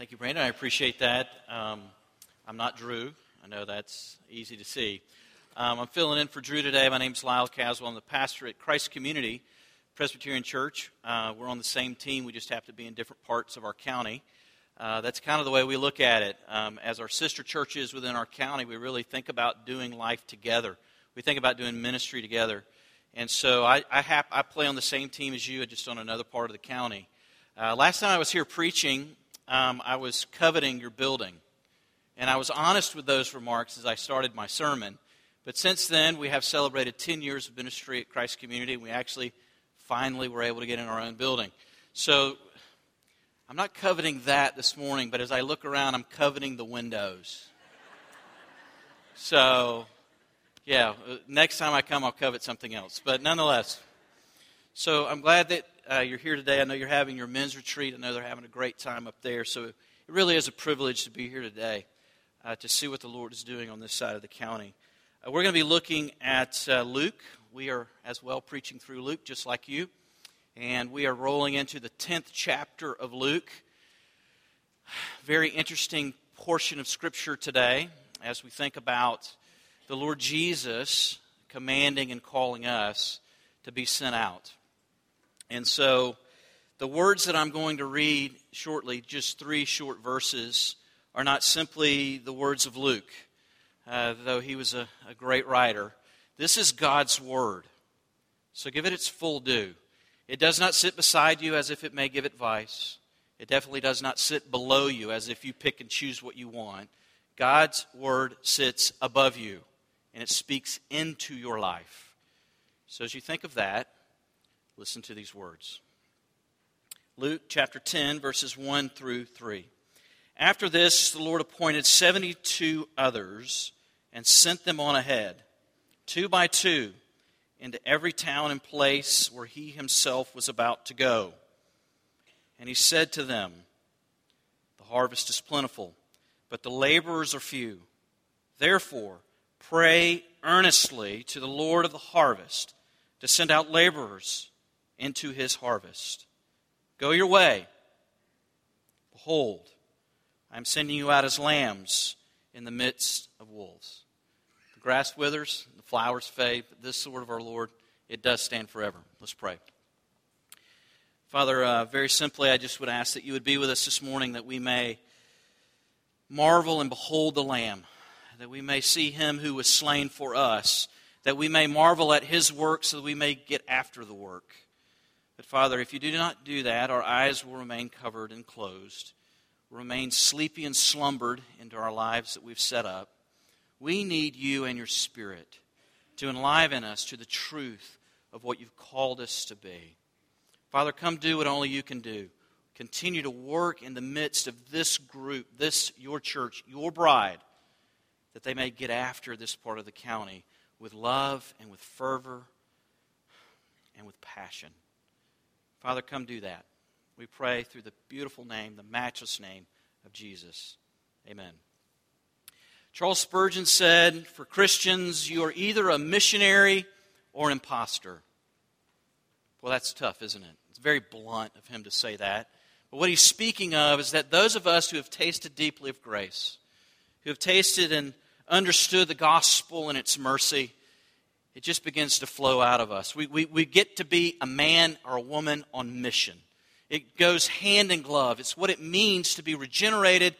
Thank you, Brandon. I appreciate that. Um, I'm not Drew. I know that's easy to see. Um, I'm filling in for Drew today. My name's Lyle Caswell. I'm the pastor at Christ Community Presbyterian Church. Uh, we're on the same team. We just have to be in different parts of our county. Uh, that's kind of the way we look at it. Um, as our sister churches within our county, we really think about doing life together. We think about doing ministry together. And so I, I, have, I play on the same team as you, just on another part of the county. Uh, last time I was here preaching, um, I was coveting your building. And I was honest with those remarks as I started my sermon. But since then, we have celebrated 10 years of ministry at Christ Community. And we actually finally were able to get in our own building. So I'm not coveting that this morning, but as I look around, I'm coveting the windows. So, yeah, uh, next time I come, I'll covet something else. But nonetheless, so I'm glad that uh, you're here today. I know you're having your men's retreat. I know they're having a great time up there. So it really is a privilege to be here today uh, to see what the Lord is doing on this side of the county. Uh, we're going to be looking at uh, Luke. We are as well preaching through Luke, just like you. And we are rolling into the 10th chapter of Luke. Very interesting portion of Scripture today as we think about the Lord Jesus commanding and calling us to be sent out. And so the words that I'm going to read shortly, just three short verses, are not simply the words of Luke, uh, though he was a, a great writer. This is God's Word. So give it its full due. It does not sit beside you as if it may give advice. It definitely does not sit below you as if you pick and choose what you want. God's Word sits above you, and it speaks into your life. So as you think of that, Listen to these words Luke chapter 10, verses 1 through 3. After this, the Lord appointed 72 others and sent them on ahead, two by two, into every town and place where he himself was about to go. And he said to them, The harvest is plentiful, but the laborers are few. Therefore, pray earnestly to the Lord of the harvest to send out laborers into his harvest. Go your way. Behold, I am sending you out as lambs in the midst of wolves. The grass withers, the flowers fade, but this word of our Lord, it does stand forever. Let's pray. Father, uh, very simply, I just would ask that you would be with us this morning that we may marvel and behold the Lamb, that we may see him who was slain for us, that we may marvel at his work so that we may get after the work. But Father, if you do not do that, our eyes will remain covered and closed, remain sleepy and slumbered into our lives that we've set up. We need you and your Spirit to enliven us to the truth of what you've called us to be. Father, come do what only you can do. Continue to work in the midst of this group, this, your church, your bride, that they may get after this part of the county with love and with fervor and with passion. Father, come do that. We pray through the beautiful name, the matchless name of Jesus. Amen. Charles Spurgeon said, For Christians, you are either a missionary or an impostor. Well, that's tough, isn't it? It's very blunt of him to say that. But what he's speaking of is that those of us who have tasted deeply of grace, who have tasted and understood the gospel and its mercy, it just begins to flow out of us. We, we, we get to be a man or a woman on mission. It goes hand in glove. It's what it means to be regenerated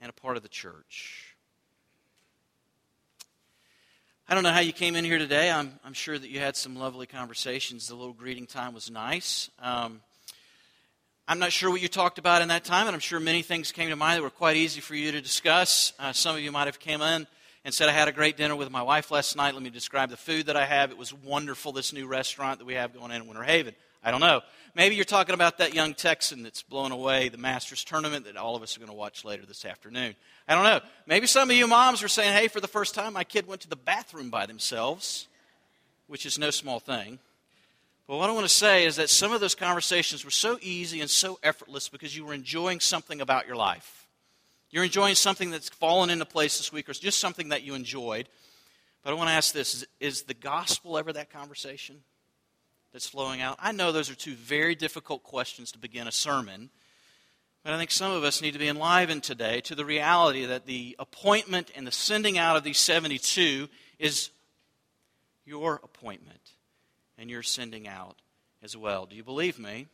and a part of the church. I don't know how you came in here today. I'm, I'm sure that you had some lovely conversations. The little greeting time was nice. Um, I'm not sure what you talked about in that time, and I'm sure many things came to mind that were quite easy for you to discuss. Uh, some of you might have come in and said, I had a great dinner with my wife last night. Let me describe the food that I have. It was wonderful, this new restaurant that we have going in in Winter Haven. I don't know. Maybe you're talking about that young Texan that's blown away the Masters tournament that all of us are going to watch later this afternoon. I don't know. Maybe some of you moms are saying, hey, for the first time, my kid went to the bathroom by themselves, which is no small thing. But what I want to say is that some of those conversations were so easy and so effortless because you were enjoying something about your life. You're enjoying something that's fallen into place this week, or just something that you enjoyed. But I want to ask this is, is the gospel ever that conversation that's flowing out? I know those are two very difficult questions to begin a sermon. But I think some of us need to be enlivened today to the reality that the appointment and the sending out of these 72 is your appointment and your sending out as well. Do you believe me?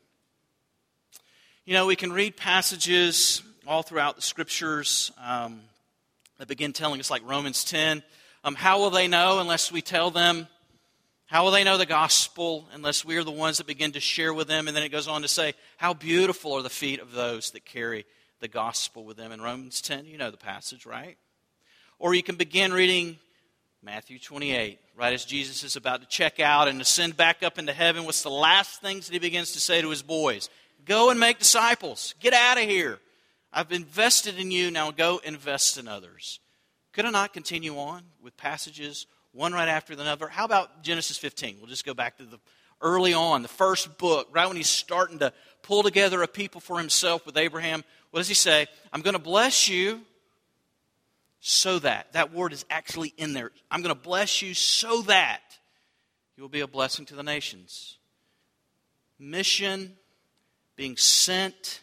You know, we can read passages all throughout the scriptures um, that begin telling us, like Romans 10. Um, how will they know unless we tell them? How will they know the gospel unless we are the ones that begin to share with them? And then it goes on to say, How beautiful are the feet of those that carry the gospel with them. In Romans 10, you know the passage, right? Or you can begin reading Matthew 28, right as Jesus is about to check out and ascend back up into heaven. What's the last things that he begins to say to his boys? Go and make disciples. Get out of here. I've invested in you. Now go invest in others. Could I not continue on with passages one right after another? How about Genesis 15? We'll just go back to the early on, the first book, right when he's starting to pull together a people for himself with Abraham. What does he say? I'm going to bless you so that. That word is actually in there. I'm going to bless you so that you will be a blessing to the nations. Mission being sent,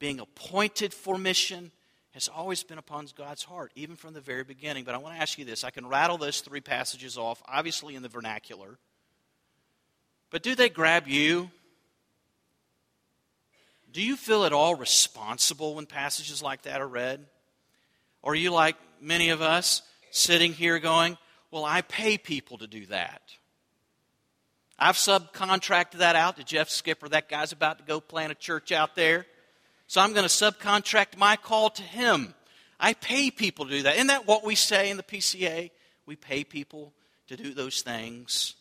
being appointed for mission, has always been upon God's heart, even from the very beginning. But I want to ask you this. I can rattle those three passages off, obviously in the vernacular. But do they grab you? Do you feel at all responsible when passages like that are read? Or are you like many of us, sitting here going, Well, I pay people to do that? I've subcontracted that out to Jeff Skipper. That guy's about to go plant a church out there. So I'm going to subcontract my call to him. I pay people to do that. Isn't that what we say in the PCA? We pay people to do those things.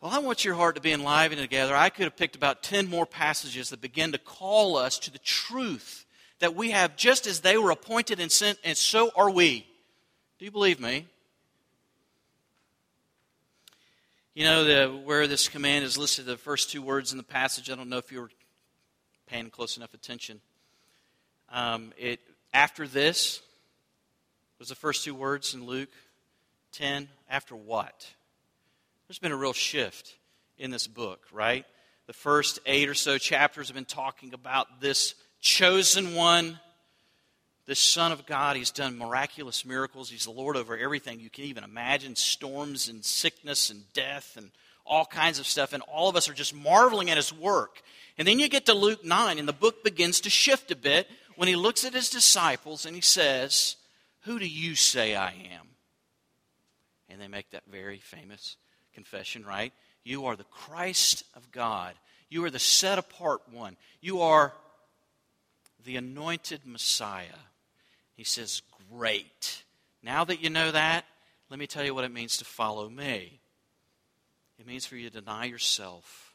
Well, I want your heart to be enlivened together. I could have picked about 10 more passages that begin to call us to the truth that we have just as they were appointed and sent, and so are we. Do you believe me? You know, the, where this command is listed, the first two words in the passage, I don't know if you were paying close enough attention. Um, it, after this was the first two words in Luke 10. After what? There's been a real shift in this book, right? The first eight or so chapters have been talking about this chosen one this Son of God, He's done miraculous miracles. He's the Lord over everything you can even imagine storms and sickness and death and all kinds of stuff. And all of us are just marveling at His work. And then you get to Luke 9, and the book begins to shift a bit when He looks at His disciples and He says, Who do you say I am? And they make that very famous confession, right? You are the Christ of God. You are the set apart one. You are the anointed Messiah. He says, Great. Now that you know that, let me tell you what it means to follow me. It means for you to deny yourself,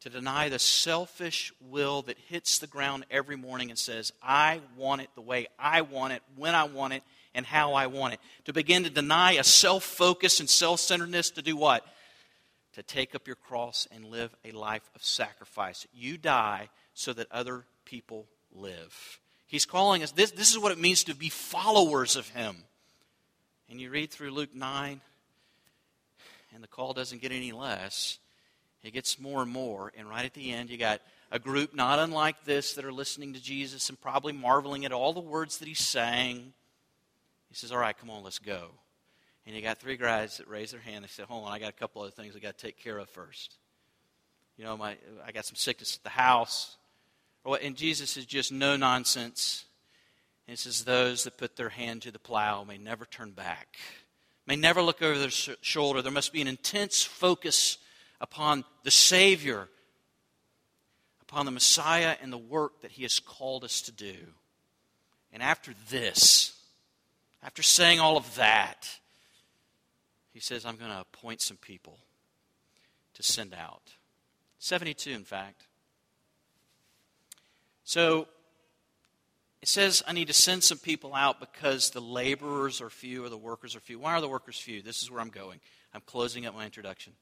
to deny the selfish will that hits the ground every morning and says, I want it the way I want it, when I want it, and how I want it. To begin to deny a self focus and self centeredness to do what? To take up your cross and live a life of sacrifice. You die so that other people live. He's calling us, this, this is what it means to be followers of Him. And you read through Luke 9, and the call doesn't get any less. It gets more and more. And right at the end, you got a group not unlike this that are listening to Jesus and probably marveling at all the words that he's saying. He says, All right, come on, let's go. And you got three guys that raise their hand. They say, Hold on, I got a couple other things I got to take care of first. You know, my, I got some sickness at the house. And Jesus is just no nonsense. And says, Those that put their hand to the plow may never turn back, may never look over their sh- shoulder. There must be an intense focus upon the Savior, upon the Messiah and the work that He has called us to do. And after this, after saying all of that, He says, I'm going to appoint some people to send out. 72, in fact. So it says, I need to send some people out because the laborers are few or the workers are few. Why are the workers few? This is where I'm going. I'm closing up my introduction.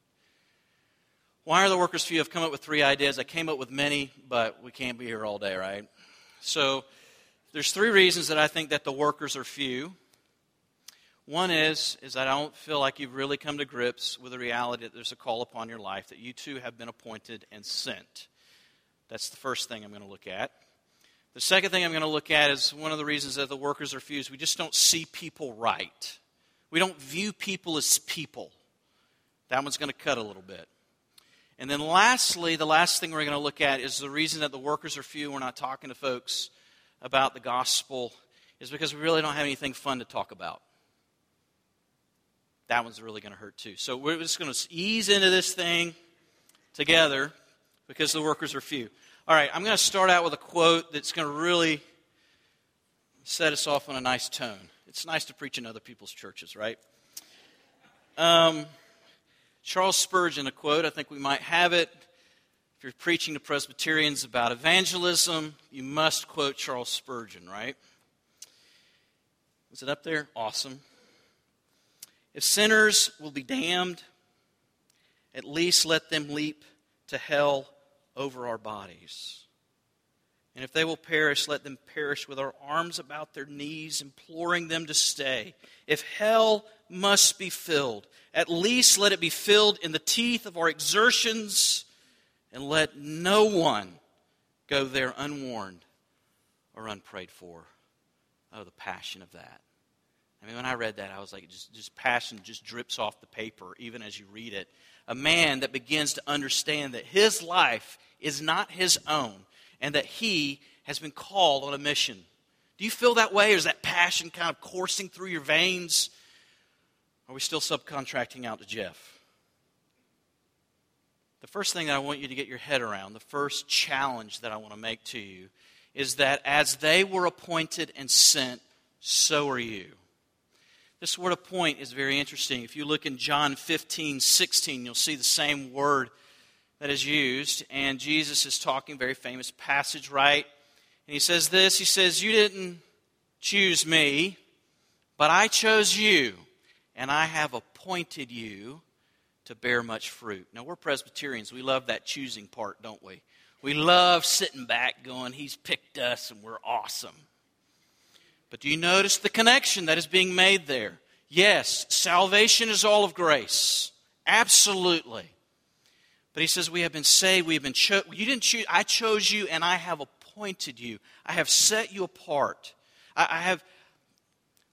Why are the workers few? I've come up with three ideas. I came up with many, but we can't be here all day, right? So there's three reasons that I think that the workers are few. One is is that I don't feel like you've really come to grips with the reality that there's a call upon your life that you too have been appointed and sent. That's the first thing I'm going to look at. The second thing I'm going to look at is one of the reasons that the workers are fused. We just don't see people right. We don't view people as people. That one's going to cut a little bit. And then lastly, the last thing we're going to look at is the reason that the workers are few. We're not talking to folks about the gospel is because we really don't have anything fun to talk about. That one's really going to hurt too. So we're just going to ease into this thing together because the workers are few. All right, I'm going to start out with a quote that's going to really set us off on a nice tone. It's nice to preach in other people's churches, right? Um, Charles Spurgeon, a quote, I think we might have it. If you're preaching to Presbyterians about evangelism, you must quote Charles Spurgeon, right? Was it up there? Awesome. If sinners will be damned, at least let them leap to hell over our bodies. And if they will perish, let them perish with our arms about their knees, imploring them to stay. If hell must be filled, at least let it be filled in the teeth of our exertions, and let no one go there unwarned or unprayed for. Oh, the passion of that. I mean, when I read that, I was like, just, just passion just drips off the paper, even as you read it. A man that begins to understand that his life is not his own and that he has been called on a mission. Do you feel that way? Or is that passion kind of coursing through your veins? Are we still subcontracting out to Jeff? The first thing that I want you to get your head around, the first challenge that I want to make to you, is that as they were appointed and sent, so are you. This word appoint is very interesting. If you look in John 15, 16, you'll see the same word that is used. And Jesus is talking, very famous passage, right? And he says this He says, You didn't choose me, but I chose you and I have appointed you to bear much fruit. Now, we're Presbyterians. We love that choosing part, don't we? We love sitting back going, He's picked us and we're awesome. But do you notice the connection that is being made there? Yes, salvation is all of grace. Absolutely. But he says, We have been saved, we have been chosen. You didn't choose, I chose you and I have appointed you. I have set you apart. I, I have,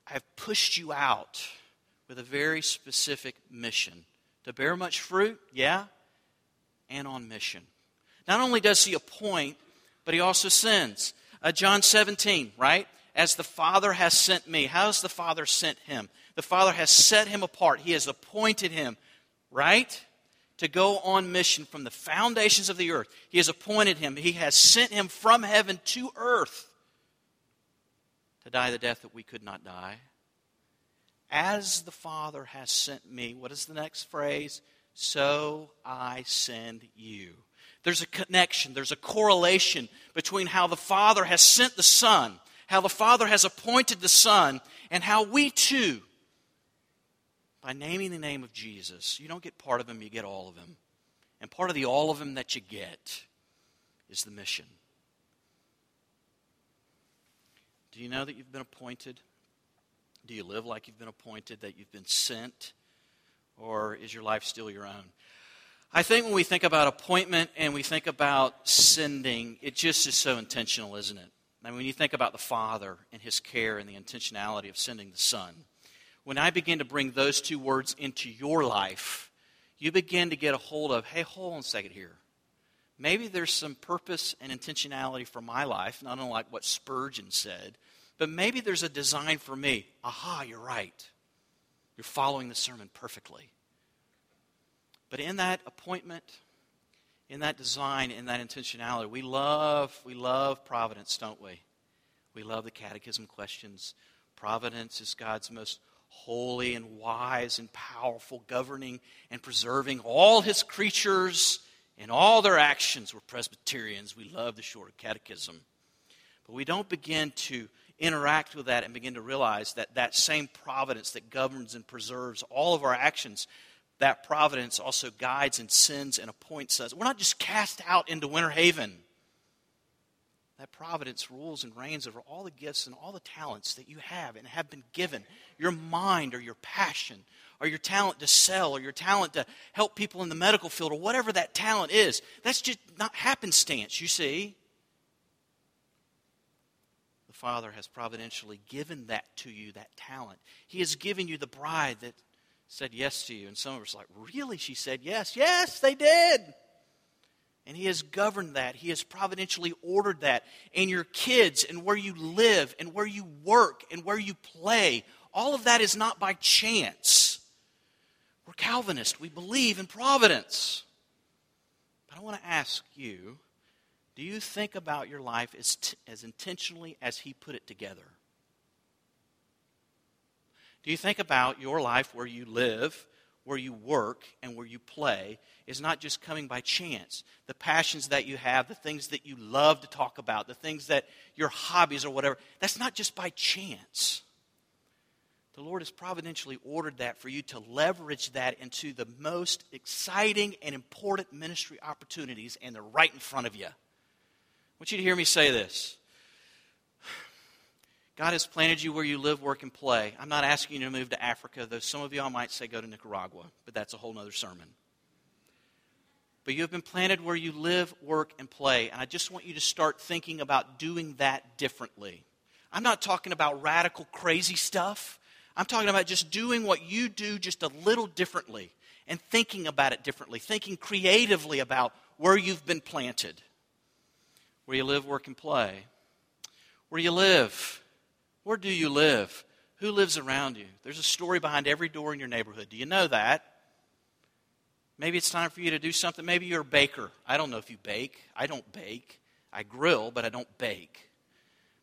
I have pushed you out with a very specific mission to bear much fruit, yeah, and on mission. Not only does he appoint, but he also sends. Uh, John 17, right? As the Father has sent me. How has the Father sent him? The Father has set him apart. He has appointed him, right? To go on mission from the foundations of the earth. He has appointed him. He has sent him from heaven to earth to die the death that we could not die as the Father has sent me, what is the next phrase? So I send you. There's a connection, there's a correlation between how the Father has sent the Son, how the Father has appointed the Son, and how we too, by naming the name of Jesus, you don't get part of Him, you get all of Him. And part of the all of Him that you get is the mission. Do you know that you've been appointed? Do you live like you've been appointed, that you've been sent? Or is your life still your own? I think when we think about appointment and we think about sending, it just is so intentional, isn't it? Mean, when you think about the Father and His care and the intentionality of sending the Son, when I begin to bring those two words into your life, you begin to get a hold of, hey, hold on a second here. Maybe there's some purpose and intentionality for my life, not unlike what Spurgeon said, but maybe there's a design for me. Aha, you're right. You're following the sermon perfectly. But in that appointment, in that design, in that intentionality, we love, we love providence, don't we? We love the catechism questions. Providence is God's most holy and wise and powerful, governing and preserving all his creatures and all their actions. We're Presbyterians. We love the short catechism. But we don't begin to interact with that and begin to realize that that same providence that governs and preserves all of our actions, that providence also guides and sends and appoints us. We're not just cast out into Winter Haven. That providence rules and reigns over all the gifts and all the talents that you have and have been given. Your mind or your passion or your talent to sell or your talent to help people in the medical field or whatever that talent is. That's just not happenstance, you see. the Father has providentially given that to you, that talent. He has given you the bride that said yes to you. And some of us like, Really? She said yes. Yes, they did. And He has governed that. He has providentially ordered that. And your kids, and where you live, and where you work, and where you play, all of that is not by chance. We're Calvinists. We believe in providence. But I want to ask you do you think about your life as, t- as intentionally as He put it together? Do you think about your life where you live, where you work, and where you play is not just coming by chance? The passions that you have, the things that you love to talk about, the things that your hobbies or whatever, that's not just by chance. The Lord has providentially ordered that for you to leverage that into the most exciting and important ministry opportunities, and they're right in front of you I want you to hear me say this. God has planted you where you live, work, and play. I'm not asking you to move to Africa, though some of y'all might say go to Nicaragua, but that's a whole other sermon. But you have been planted where you live, work, and play. And I just want you to start thinking about doing that differently. I'm not talking about radical, crazy stuff. I'm talking about just doing what you do just a little differently and thinking about it differently, thinking creatively about where you've been planted where you live, work, and play. Where you live. Where do you live? Who lives around you? There's a story behind every door in your neighborhood. Do you know that? Maybe it's time for you to do something. Maybe you're a baker. I don't know if you bake. I don't bake. I grill, but I don't bake.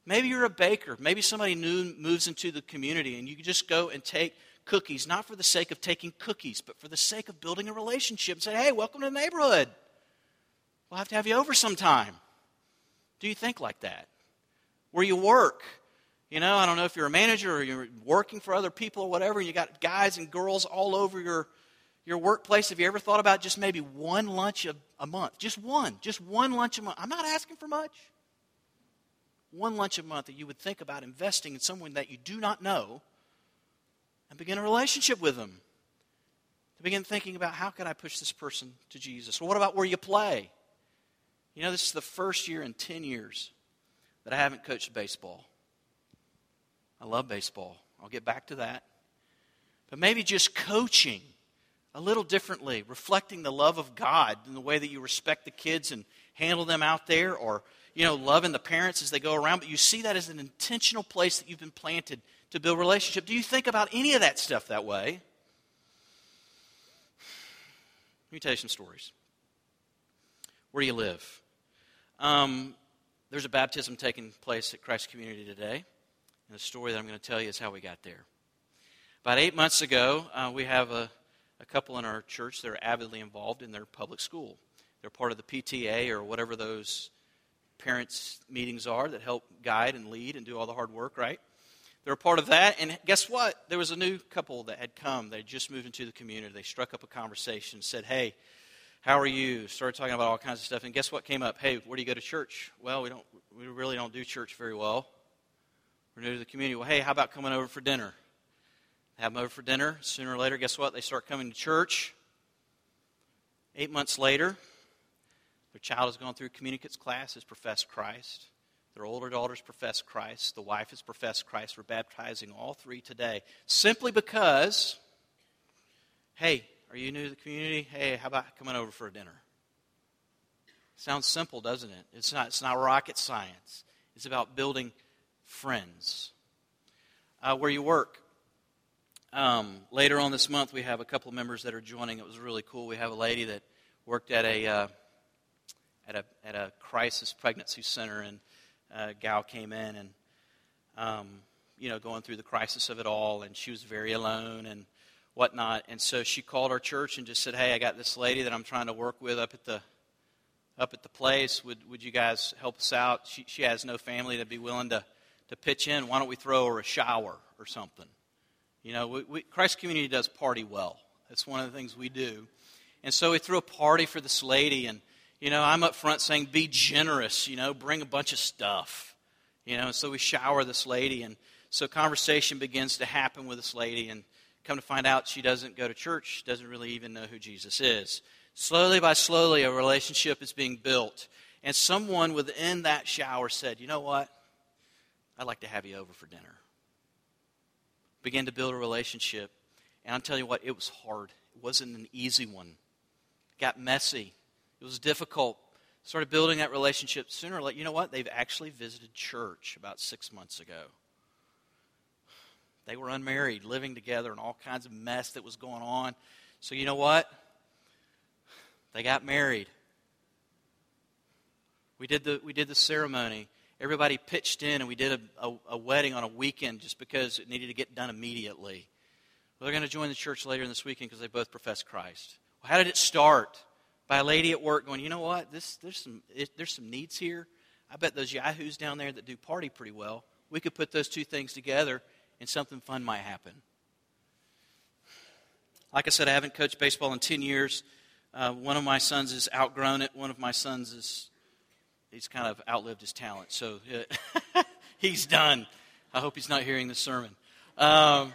Maybe you're a baker. Maybe somebody new moves into the community and you just go and take cookies, not for the sake of taking cookies, but for the sake of building a relationship and say, hey, welcome to the neighborhood. We'll have to have you over sometime. Do you think like that? Where you work, you know, I don't know if you're a manager or you're working for other people or whatever, and you got guys and girls all over your, your workplace. Have you ever thought about just maybe one lunch a, a month? Just one. Just one lunch a month. I'm not asking for much. One lunch a month that you would think about investing in someone that you do not know and begin a relationship with them. To begin thinking about how can I push this person to Jesus? Or what about where you play? You know, this is the first year in 10 years that I haven't coached baseball. I love baseball. I'll get back to that. But maybe just coaching a little differently, reflecting the love of God in the way that you respect the kids and handle them out there, or, you know, loving the parents as they go around. But you see that as an intentional place that you've been planted to build relationship. Do you think about any of that stuff that way? Let me tell you some stories. Where do you live? Um, there's a baptism taking place at Christ Community today. And the story that I'm going to tell you is how we got there. About eight months ago, uh, we have a, a couple in our church that are avidly involved in their public school. They're part of the PTA or whatever those parents' meetings are that help guide and lead and do all the hard work, right? They're a part of that. And guess what? There was a new couple that had come. They just moved into the community. They struck up a conversation, said, Hey, how are you? Started talking about all kinds of stuff. And guess what came up? Hey, where do you go to church? Well, we don't we really don't do church very well. New to the community. Well, hey, how about coming over for dinner? Have them over for dinner. Sooner or later, guess what? They start coming to church. Eight months later, their child has gone through communicants class, has professed Christ. Their older daughters profess Christ. The wife has professed Christ. We're baptizing all three today simply because, hey, are you new to the community? Hey, how about coming over for a dinner? Sounds simple, doesn't it? It's not, it's not rocket science. It's about building friends. Uh, where you work. Um, later on this month, we have a couple of members that are joining. It was really cool. We have a lady that worked at a uh, at a at a crisis pregnancy center, and a gal came in and um, you know going through the crisis of it all, and she was very alone and whatnot. And so she called our church and just said, "Hey, I got this lady that I'm trying to work with up at the up at the place. Would would you guys help us out? She she has no family that'd be willing to to pitch in. Why don't we throw her a shower or something? You know, we, we, Christ Community does party well. That's one of the things we do. And so we threw a party for this lady, and you know, I'm up front saying, "Be generous. You know, bring a bunch of stuff." You know, so we shower this lady, and so conversation begins to happen with this lady, and Come to find out, she doesn't go to church, doesn't really even know who Jesus is. Slowly by slowly, a relationship is being built. And someone within that shower said, You know what? I'd like to have you over for dinner. Begin to build a relationship. And I'm telling you what, it was hard. It wasn't an easy one. It got messy. It was difficult. Started building that relationship sooner or later. You know what? They've actually visited church about six months ago. They were unmarried, living together, and all kinds of mess that was going on. So, you know what? They got married. We did the, we did the ceremony. Everybody pitched in, and we did a, a, a wedding on a weekend just because it needed to get done immediately. Well, they're going to join the church later in this weekend because they both profess Christ. Well, how did it start? By a lady at work going, you know what? This, there's, some, it, there's some needs here. I bet those yahoos down there that do party pretty well, we could put those two things together and something fun might happen. Like I said, I haven't coached baseball in 10 years. Uh, one of my sons has outgrown it. One of my sons is, he's kind of outlived his talent. So uh, he's done. I hope he's not hearing this sermon. Um,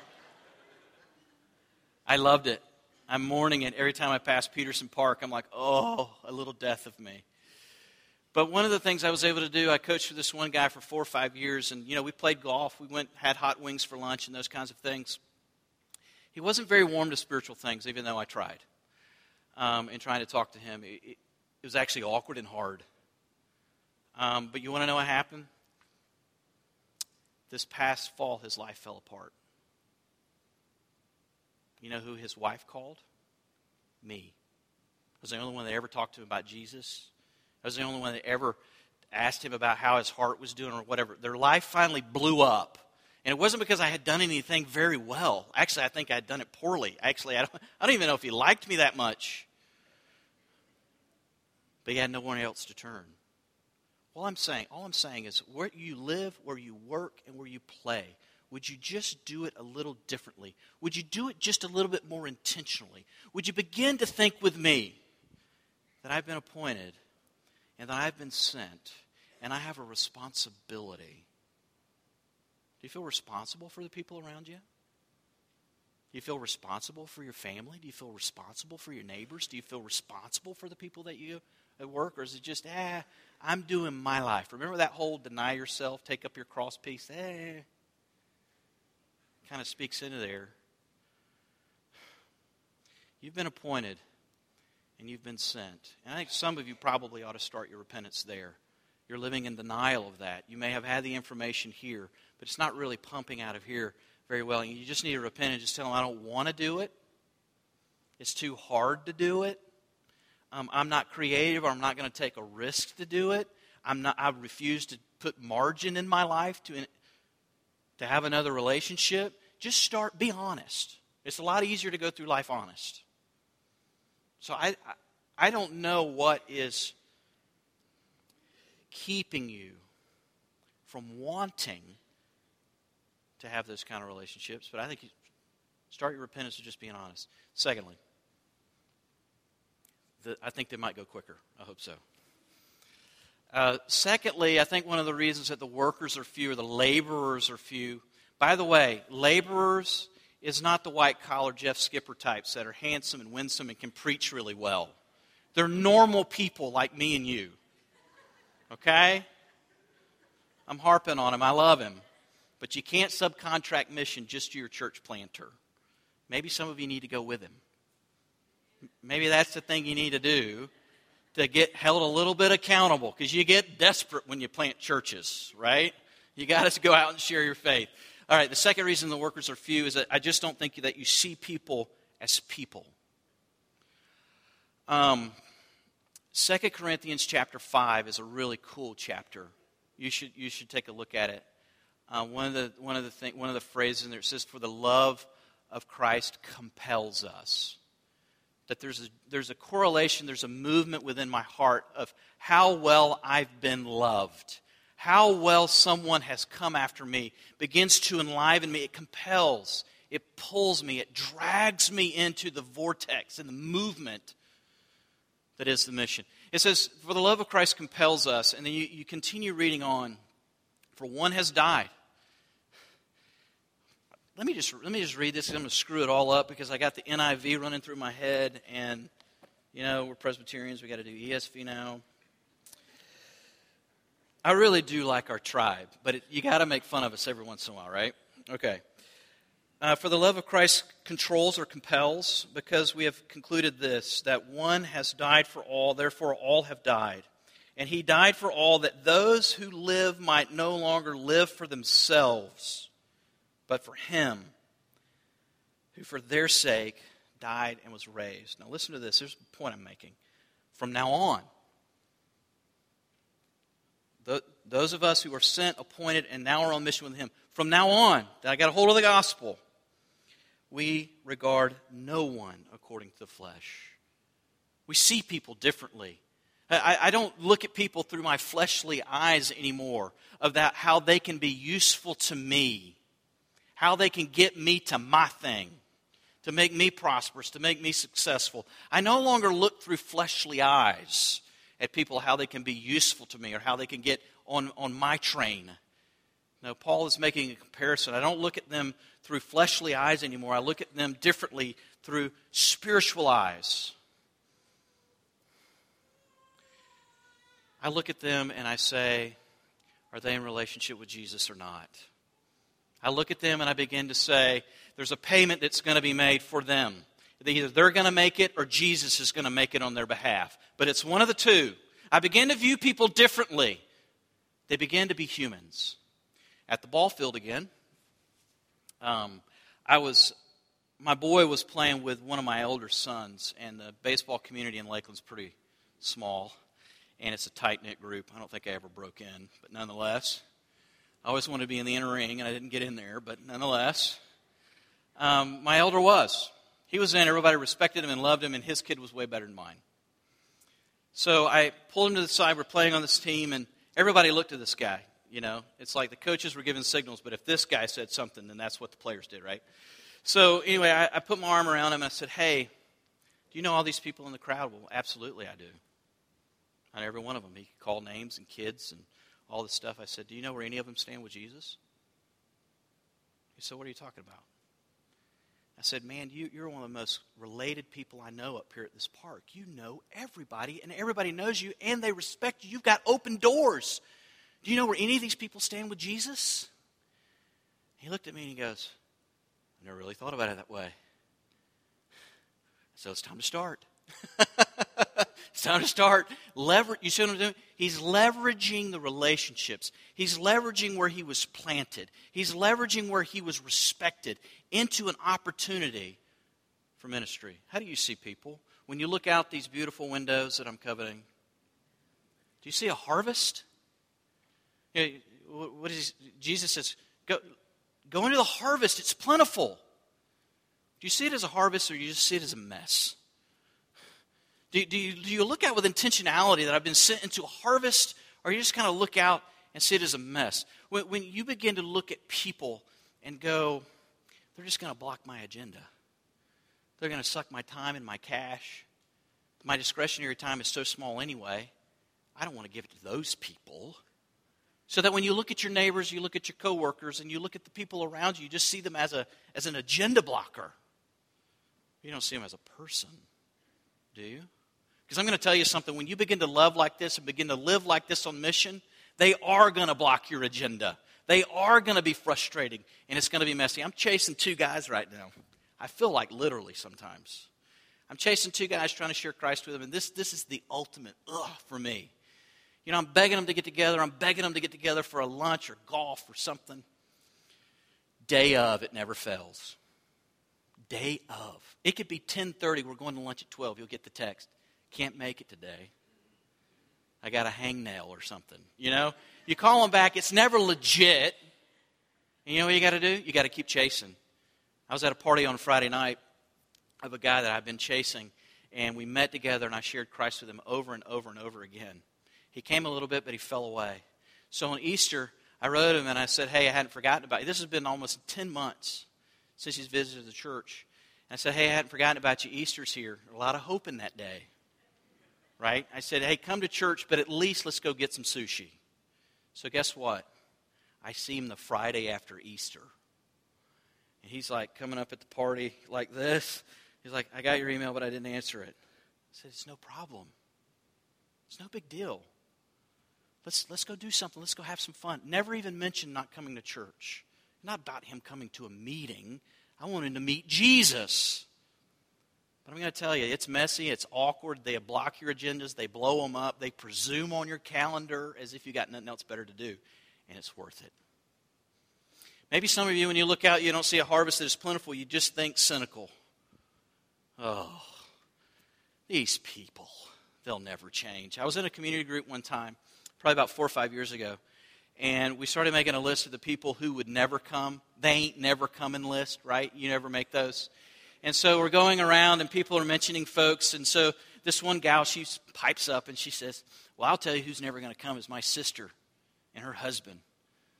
I loved it. I'm mourning it every time I pass Peterson Park. I'm like, oh, a little death of me. But one of the things I was able to do, I coached for this one guy for four or five years, and you know, we played golf. We went had hot wings for lunch and those kinds of things. He wasn't very warm to spiritual things, even though I tried. Um, in trying to talk to him, it, it, was actually awkward and hard. Um, but you want to know what happened? This past fall, his life fell apart. You know who his wife called? Me. I was the only one that ever talked to him about Jesus. I was the only one that ever asked him about how his heart was doing or whatever. Their life finally blew up. And it wasn't because I had done anything very well. Actually, I think I had done it poorly. Actually, I don't, I don't even know if he liked me that much. But he had no one else to turn. All I'm saying, all I'm saying is where you live, where you work, and where you play, would you just do it a little differently? Would you do it just a little bit more intentionally? Would you begin to think with me that I've been appointed and that I've been sent and I have a responsibility? Do you feel responsible for the people around you? Do you feel responsible for your family? Do you feel responsible for your neighbors? Do you feel responsible for the people that you at work? Or is it just, ah, I'm doing my life? Remember that whole deny yourself, take up your cross piece? Eh, kind of speaks into there. You've been appointed and you've been sent. And I think some of you probably ought to start your repentance there. You're living in denial of that. You may have had the information here, but it's not really pumping out of here very well. And you just need to repent and just tell them, I don't want to do it. It's too hard to do it. Um, I'm not creative I'm not going to take a risk to do it. I'm not, I refuse to put margin in my life to, to have another relationship, just start, be honest. It's a lot easier to go through life honest. So I, I don't know what is keeping you from wanting to have those kind of relationships, but I think you start your repentance with just being honest. Secondly, the, I think they might go quicker. I hope so. Uh, secondly, I think one of the reasons that the workers are few or the laborers are few. By the way, laborers is not the white collar Jeff Skipper types that are handsome and winsome and can preach really well. They're normal people like me and you. Okay? I'm harping on him. I love him. But you can't subcontract mission just to your church planter. Maybe some of you need to go with him. Maybe that's the thing you need to do to get held a little bit accountable because you get desperate when you plant churches, right? You got to go out and share your faith. All right, the second reason the workers are few is that I just don't think that you see people as people. Um, 2 Corinthians chapter 5 is a really cool chapter. You should, you should take a look at it. Uh, one, of the, one, of the thing, one of the phrases in there says, For the love of Christ compels us that there's a, there's a correlation, there's a movement within my heart of how well I've been loved, how well someone has come after me, begins to enliven me. It compels, it pulls me, it drags me into the vortex and the movement that is the mission. It says, For the love of Christ compels us. And then you, you continue reading on. For one has died let me just let me just read this. I'm going to screw it all up because I got the NIV running through my head, and you know we're Presbyterians. We got to do ESV now. I really do like our tribe, but it, you got to make fun of us every once in a while, right? Okay. Uh, for the love of Christ controls or compels, because we have concluded this that one has died for all, therefore all have died. And he died for all that those who live might no longer live for themselves, but for him who for their sake died and was raised. Now listen to this. Here's the point I'm making. From now on, those of us who are sent, appointed, and now are on mission with him, from now on, that I got a hold of the gospel, we regard no one according to the flesh. We see people differently. I, I, don't look at people through my fleshly eyes anymore of that how they can be useful to me, how they can get me to my thing, to make me prosperous, to make me successful. I no longer look through fleshly eyes at people how they can be useful to me or how they can get on, on my train. No, Paul is making a comparison. I don't look at them through fleshly eyes anymore. I look at them differently through spiritual eyes. I look at them and I say, are they in relationship with Jesus or not? I look at them and I begin to say, there's a payment that's going to be made for them. Either they're going to make it or Jesus is going to make it on their behalf. But it's one of the two. I begin to view people differently. They begin to be humans. At the ball field again, um, I was, my boy was playing with one of my older sons, and the baseball community in Lakeland's pretty small, and it's a tight knit group. I don't think I ever broke in, but nonetheless, I always wanted to be in the inner ring, and I didn't get in there, but nonetheless, um, my elder was. He was in, everybody respected him and loved him, and his kid was way better than mine. So I pulled him to the side. We're playing on this team, and everybody looked at this guy. You know, it's like the coaches were giving signals, but if this guy said something, then that's what the players did, right? So anyway, I, I put my arm around him and I said, "Hey, do you know all these people in the crowd?" Well, absolutely, I do. Not every one of them. He could call names and kids and all this stuff. I said, "Do you know where any of them stand with Jesus?" He said, "What are you talking about?" I said, Man, you, you're one of the most related people I know up here at this park. You know everybody, and everybody knows you, and they respect you. You've got open doors. Do you know where any of these people stand with Jesus? He looked at me and he goes, I never really thought about it that way. So it's time to start. it's time to start. Lever- you see what I'm doing? He's leveraging the relationships. He's leveraging where he was planted. He's leveraging where he was respected into an opportunity for ministry. How do you see people? When you look out these beautiful windows that I'm coveting, do you see a harvest? You know, what is Jesus says, go, go into the harvest, it's plentiful. Do you see it as a harvest or do you just see it as a mess? Do, do, you, do you look out with intentionality that I've been sent into a harvest, or you just kind of look out and see it as a mess? When, when you begin to look at people and go, they're just going to block my agenda, they're going to suck my time and my cash. My discretionary time is so small anyway. I don't want to give it to those people. So that when you look at your neighbors, you look at your coworkers, and you look at the people around you, you just see them as, a, as an agenda blocker. You don't see them as a person, do you? Because I'm going to tell you something. When you begin to love like this and begin to live like this on mission, they are going to block your agenda. They are going to be frustrating, and it's going to be messy. I'm chasing two guys right now. I feel like literally sometimes. I'm chasing two guys trying to share Christ with them, and this, this is the ultimate ugh for me. You know, I'm begging them to get together. I'm begging them to get together for a lunch or golf or something. Day of, it never fails. Day of. It could be 10:30. We're going to lunch at 12. You'll get the text. Can't make it today. I got a hangnail or something. You know, you call them back. It's never legit. And you know what you got to do? You got to keep chasing. I was at a party on Friday night of a guy that I've been chasing, and we met together, and I shared Christ with him over and over and over again. He came a little bit, but he fell away. So on Easter, I wrote him and I said, Hey, I hadn't forgotten about you. This has been almost 10 months since he's visited the church. And I said, Hey, I hadn't forgotten about you. Easter's here. A lot of hope in that day. Right? I said, Hey, come to church, but at least let's go get some sushi. So guess what? I see him the Friday after Easter. And he's like coming up at the party like this. He's like, I got your email, but I didn't answer it. I said, It's no problem. It's no big deal. Let's, let's go do something. Let's go have some fun. Never even mentioned not coming to church. Not about him coming to a meeting. I want him to meet Jesus. But I'm going to tell you, it's messy, it's awkward. They block your agendas, they blow them up, they presume on your calendar as if you got nothing else better to do, and it's worth it. Maybe some of you, when you look out, you don't see a harvest that is plentiful, you just think cynical. Oh, these people, they'll never change. I was in a community group one time, probably about four or five years ago, and we started making a list of the people who would never come. They ain't never coming list, right? You never make those. And so we're going around and people are mentioning folks. And so this one gal, she pipes up and she says, Well, I'll tell you who's never going to come is my sister and her husband.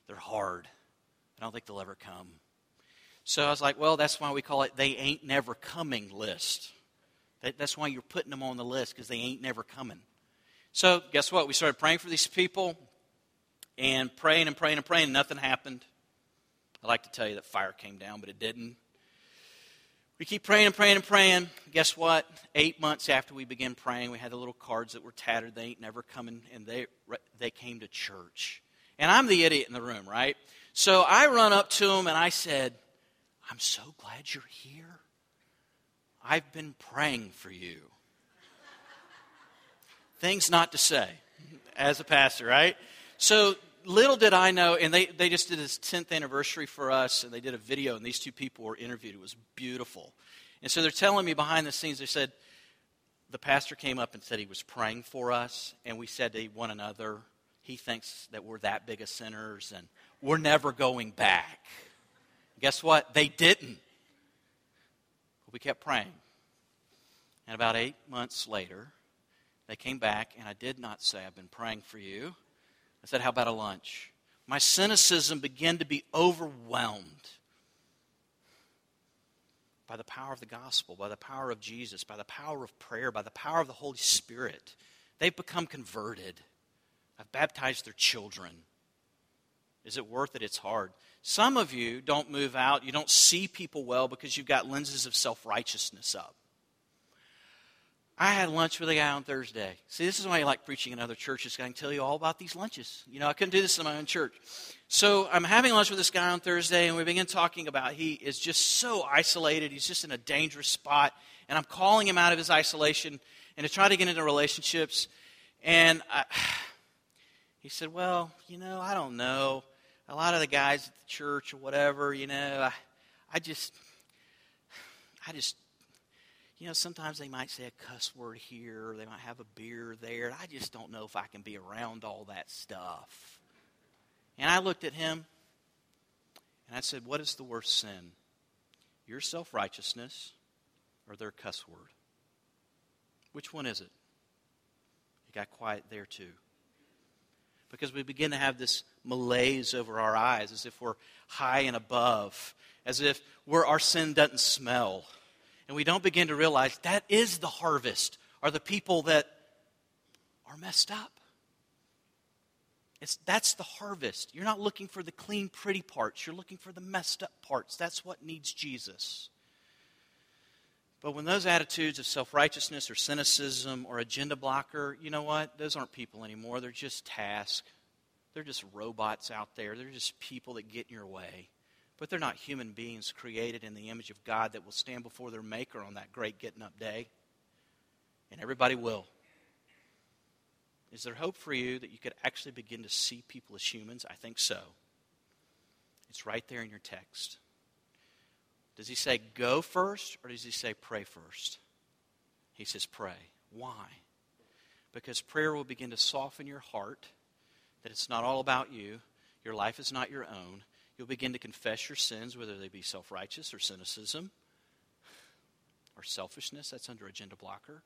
They're hard. I don't think they'll ever come. So I was like, Well, that's why we call it they ain't never coming list. That's why you're putting them on the list because they ain't never coming. So guess what? We started praying for these people and praying and praying and praying. And nothing happened. I like to tell you that fire came down, but it didn't. We keep praying and praying and praying. Guess what? Eight months after we began praying, we had the little cards that were tattered. They ain't never coming, and they they came to church. And I'm the idiot in the room, right? So I run up to them and I said, "I'm so glad you're here. I've been praying for you." Things not to say as a pastor, right? So little did I know, and they, they just did this 10th anniversary for us, and they did a video, and these two people were interviewed. It was beautiful. And so they're telling me behind the scenes, they said, the pastor came up and said he was praying for us, and we said to one another, he thinks that we're that big of sinners, and we're never going back. Guess what? They didn't. We kept praying. And about eight months later, they came back, and I did not say, I've been praying for you. I said, How about a lunch? My cynicism began to be overwhelmed by the power of the gospel, by the power of Jesus, by the power of prayer, by the power of the Holy Spirit. They've become converted. I've baptized their children. Is it worth it? It's hard. Some of you don't move out, you don't see people well because you've got lenses of self righteousness up. I had lunch with a guy on Thursday. See, this is why I like preaching in other churches. I can tell you all about these lunches. You know, I couldn't do this in my own church. So I'm having lunch with this guy on Thursday, and we begin talking about he is just so isolated. He's just in a dangerous spot. And I'm calling him out of his isolation and to try to get into relationships. And I, he said, Well, you know, I don't know. A lot of the guys at the church or whatever, you know, I, I just, I just you know, sometimes they might say a cuss word here, or they might have a beer there. I just don't know if I can be around all that stuff. And I looked at him and I said, What is the worst sin? Your self righteousness or their cuss word? Which one is it? He got quiet there too. Because we begin to have this malaise over our eyes as if we're high and above, as if our sin doesn't smell and we don't begin to realize that is the harvest, are the people that are messed up. It's, that's the harvest. You're not looking for the clean, pretty parts. You're looking for the messed up parts. That's what needs Jesus. But when those attitudes of self righteousness or cynicism or agenda blocker, you know what? Those aren't people anymore. They're just tasks. They're just robots out there. They're just people that get in your way. But they're not human beings created in the image of God that will stand before their Maker on that great getting up day. And everybody will. Is there hope for you that you could actually begin to see people as humans? I think so. It's right there in your text. Does he say go first or does he say pray first? He says pray. Why? Because prayer will begin to soften your heart that it's not all about you, your life is not your own, You'll begin to confess your sins, whether they be self righteous or cynicism or selfishness. That's under agenda blocker.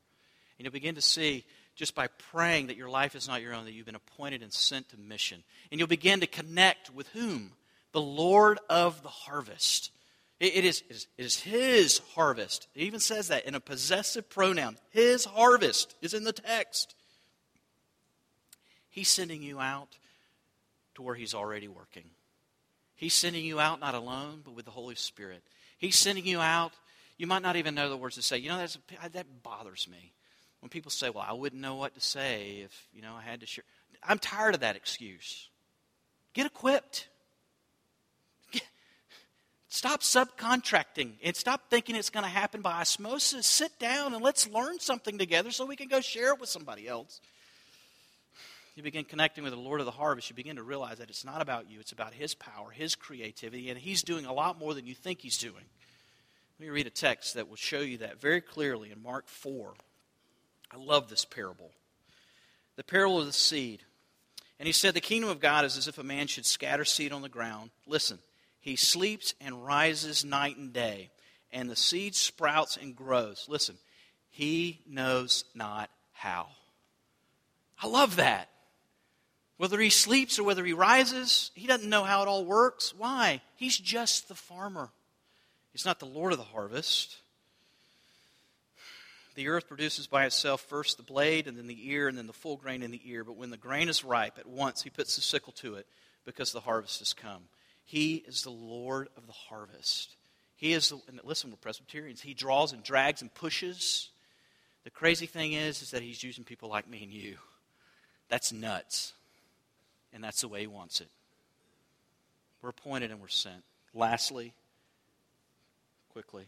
And you'll begin to see, just by praying that your life is not your own, that you've been appointed and sent to mission. And you'll begin to connect with whom? The Lord of the harvest. It is, it is, it is His harvest. It even says that in a possessive pronoun. His harvest is in the text. He's sending you out to where He's already working. He's sending you out not alone, but with the Holy Spirit. He's sending you out. You might not even know the words to say. You know, that's, that bothers me. When people say, well, I wouldn't know what to say if, you know, I had to share. I'm tired of that excuse. Get equipped. Stop subcontracting and stop thinking it's going to happen by osmosis. Sit down and let's learn something together so we can go share it with somebody else. You begin connecting with the Lord of the harvest, you begin to realize that it's not about you, it's about His power, His creativity, and He's doing a lot more than you think He's doing. Let me read a text that will show you that very clearly in Mark 4. I love this parable. The parable of the seed. And he said, The kingdom of God is as if a man should scatter seed on the ground. Listen, he sleeps and rises night and day, and the seed sprouts and grows. Listen, he knows not how. I love that. Whether he sleeps or whether he rises, he doesn't know how it all works. Why? He's just the farmer. He's not the Lord of the harvest. The earth produces by itself first the blade, and then the ear, and then the full grain in the ear. But when the grain is ripe, at once he puts the sickle to it, because the harvest has come. He is the Lord of the harvest. He is the, and listen, we're Presbyterians. He draws and drags and pushes. The crazy thing is, is that he's using people like me and you. That's nuts. And that's the way he wants it. We're appointed and we're sent. Lastly, quickly,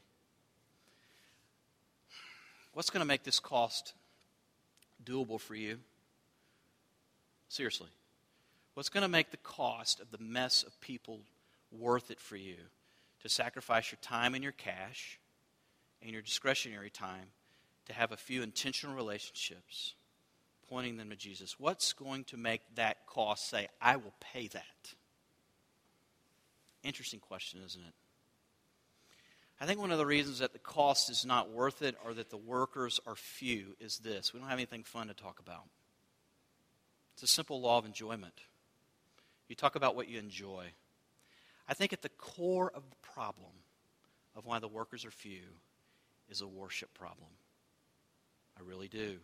what's going to make this cost doable for you? Seriously. What's going to make the cost of the mess of people worth it for you to sacrifice your time and your cash and your discretionary time to have a few intentional relationships pointing them to Jesus? What's going to make that cost say, I will pay that? Interesting question, isn't it? I think one of the reasons that the cost is not worth it or that the workers are few is this we don't have anything fun to talk about. It's a simple law of enjoyment. You talk about what you enjoy. I think at the core of the problem of why the workers are few is a worship problem. I really do.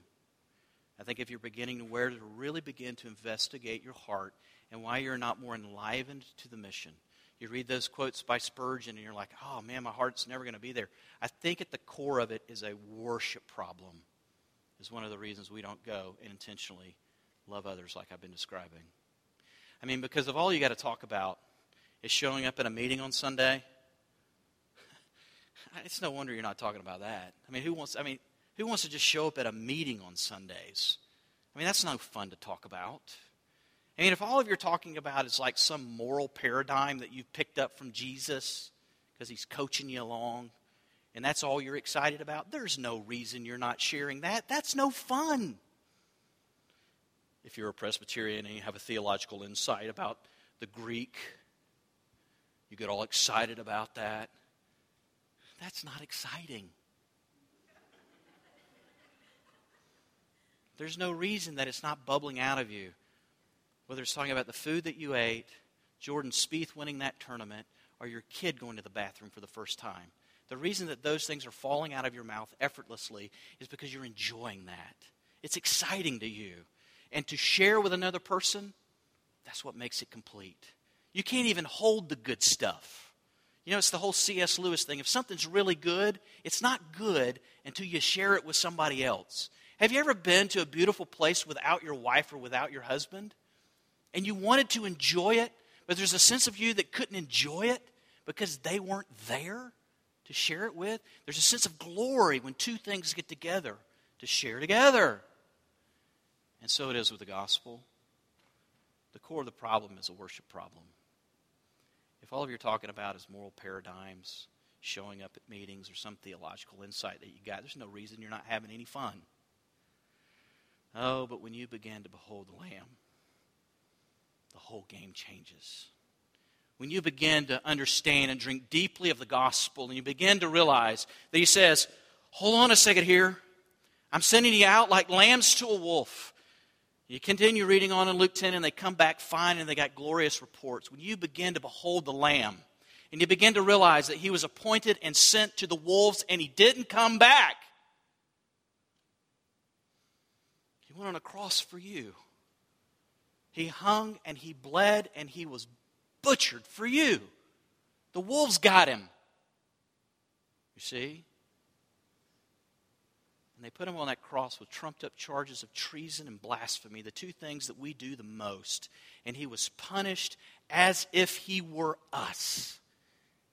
I think if you're beginning to where to really begin to investigate your heart and why you're not more enlivened to the mission. You read those quotes by Spurgeon and you're like, oh man, my heart's never going to be there. I think at the core of it is a worship problem, is one of the reasons we don't go and intentionally love others like I've been describing. I mean, because of all you got to talk about is showing up at a meeting on Sunday. it's no wonder you're not talking about that. I mean, who wants? I mean, who wants to just show up at a meeting on Sundays? I mean, that's no fun to talk about. I mean, if all of you're talking about is like some moral paradigm that you've picked up from Jesus because he's coaching you along, and that's all you're excited about, there's no reason you're not sharing that. That's no fun if you're a Presbyterian and you have a theological insight about the Greek, you get all excited about that. That's not exciting. There's no reason that it's not bubbling out of you. Whether it's talking about the food that you ate, Jordan Spieth winning that tournament, or your kid going to the bathroom for the first time. The reason that those things are falling out of your mouth effortlessly is because you're enjoying that. It's exciting to you and to share with another person, that's what makes it complete. You can't even hold the good stuff. You know, it's the whole C.S. Lewis thing. If something's really good, it's not good until you share it with somebody else. Have you ever been to a beautiful place without your wife or without your husband? And you wanted to enjoy it, but there's a sense of you that couldn't enjoy it because they weren't there to share it with? There's a sense of glory when two things get together to share together. And so it is with the gospel. The core of the problem is a worship problem. If all of you're talking about is moral paradigms, showing up at meetings, or some theological insight that you got, there's no reason you're not having any fun. Oh, but when you begin to behold the Lamb, the whole game changes. When you begin to understand and drink deeply of the gospel, and you begin to realize that He says, Hold on a second here. I'm sending you out like lambs to a wolf. You continue reading on in Luke 10, and they come back fine and they got glorious reports. When you begin to behold the Lamb, and you begin to realize that he was appointed and sent to the wolves, and he didn't come back, went on a cross for you. He hung and he bled and he was butchered for you. The wolves got him. You see? And And they put him on that cross with trumped up charges of treason and blasphemy, the two things that we do the most. And he was punished as if he were us.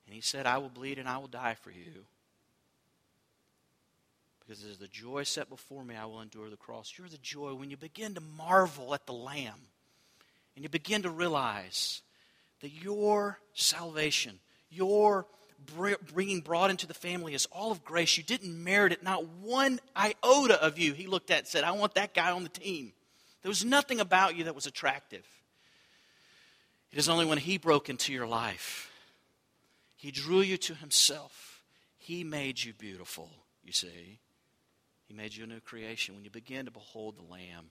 And he said, I will bleed and I will die for you. Because as the joy set before me, I will endure the cross. You're the joy when you begin to marvel at the Lamb and you begin to realize that your salvation, your bringing brought into the family is all of grace. You didn't merit it, not one iota of you. He looked at and said, I want that guy on the team. There was nothing about you that was attractive. It is only when He broke into your life, He drew you to Himself. He made you beautiful, you see. He made you a new creation. When you begin to behold the Lamb,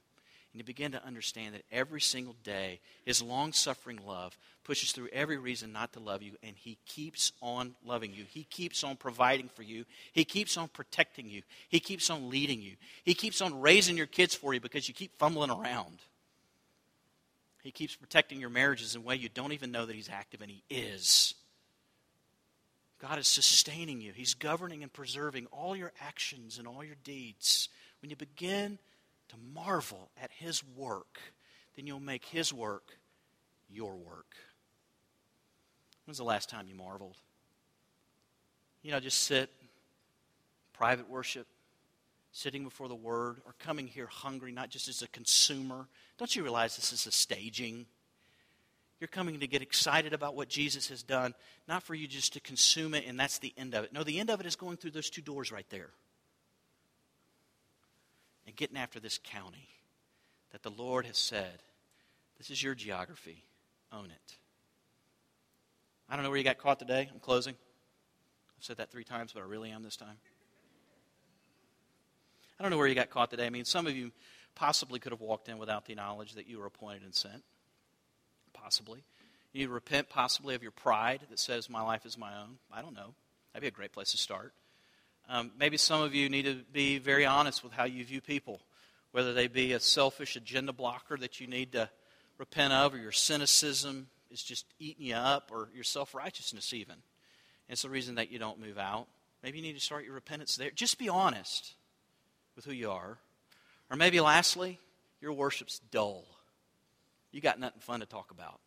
and you begin to understand that every single day, His long suffering love pushes through every reason not to love you, and He keeps on loving you. He keeps on providing for you. He keeps on protecting you. He keeps on leading you. He keeps on raising your kids for you because you keep fumbling around. He keeps protecting your marriages in a way you don't even know that He's active, and He is. God is sustaining you. He's governing and preserving all your actions and all your deeds. When you begin to marvel at His work, then you'll make His work your work. When's the last time you marveled? You know, just sit, private worship, sitting before the Word, or coming here hungry, not just as a consumer. Don't you realize this is a staging? You're coming to get excited about what Jesus has done, not for you just to consume it and that's the end of it. No, the end of it is going through those two doors right there and getting after this county that the Lord has said, this is your geography. Own it. I don't know where you got caught today. I'm closing. I've said that three times, but I really am this time. I don't know where you got caught today. I mean, some of you possibly could have walked in without the knowledge that you were appointed and sent. Possibly. You need to repent possibly of your pride that says, My life is my own. I don't know. That'd be a great place to start. Um, maybe some of you need to be very honest with how you view people, whether they be a selfish agenda blocker that you need to repent of, or your cynicism is just eating you up, or your self righteousness, even. And it's the reason that you don't move out. Maybe you need to start your repentance there. Just be honest with who you are. Or maybe lastly, your worship's dull. You got nothing fun to talk about.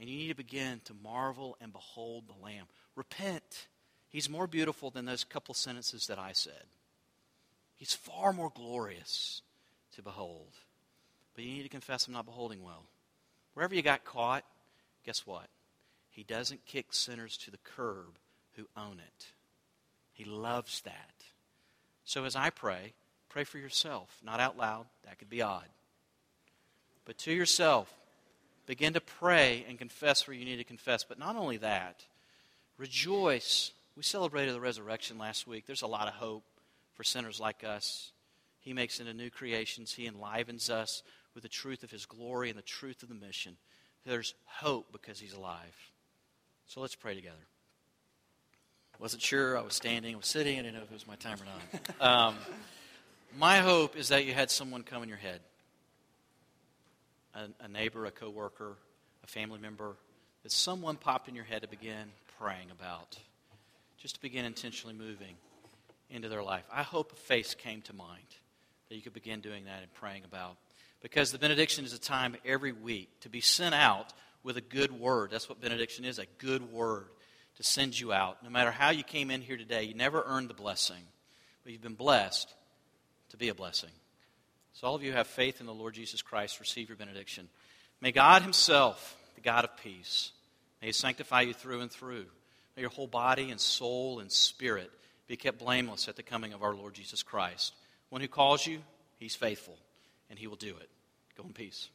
And you need to begin to marvel and behold the Lamb. Repent He's more beautiful than those couple sentences that I said. He's far more glorious to behold. But you need to confess I'm not beholding well. Wherever you got caught, guess what? He doesn't kick sinners to the curb who own it. He loves that. So as I pray, pray for yourself, not out loud. That could be odd. But to yourself, begin to pray and confess where you need to confess. But not only that, rejoice we celebrated the resurrection last week. There's a lot of hope for sinners like us. He makes into new creations, He enlivens us with the truth of His glory and the truth of the mission. There's hope because He's alive. So let's pray together. Wasn't sure. I was standing, I was sitting. I didn't know if it was my time or not. Um, my hope is that you had someone come in your head a, a neighbor, a coworker, a family member that someone popped in your head to begin praying about just to begin intentionally moving into their life. I hope a face came to mind that you could begin doing that and praying about. Because the benediction is a time every week to be sent out with a good word. That's what benediction is a good word to send you out. No matter how you came in here today, you never earned the blessing, but you've been blessed to be a blessing. So, all of you have faith in the Lord Jesus Christ, receive your benediction. May God Himself, the God of peace, may He sanctify you through and through. May your whole body and soul and spirit be kept blameless at the coming of our Lord Jesus Christ. One who calls you, he's faithful, and he will do it. Go in peace.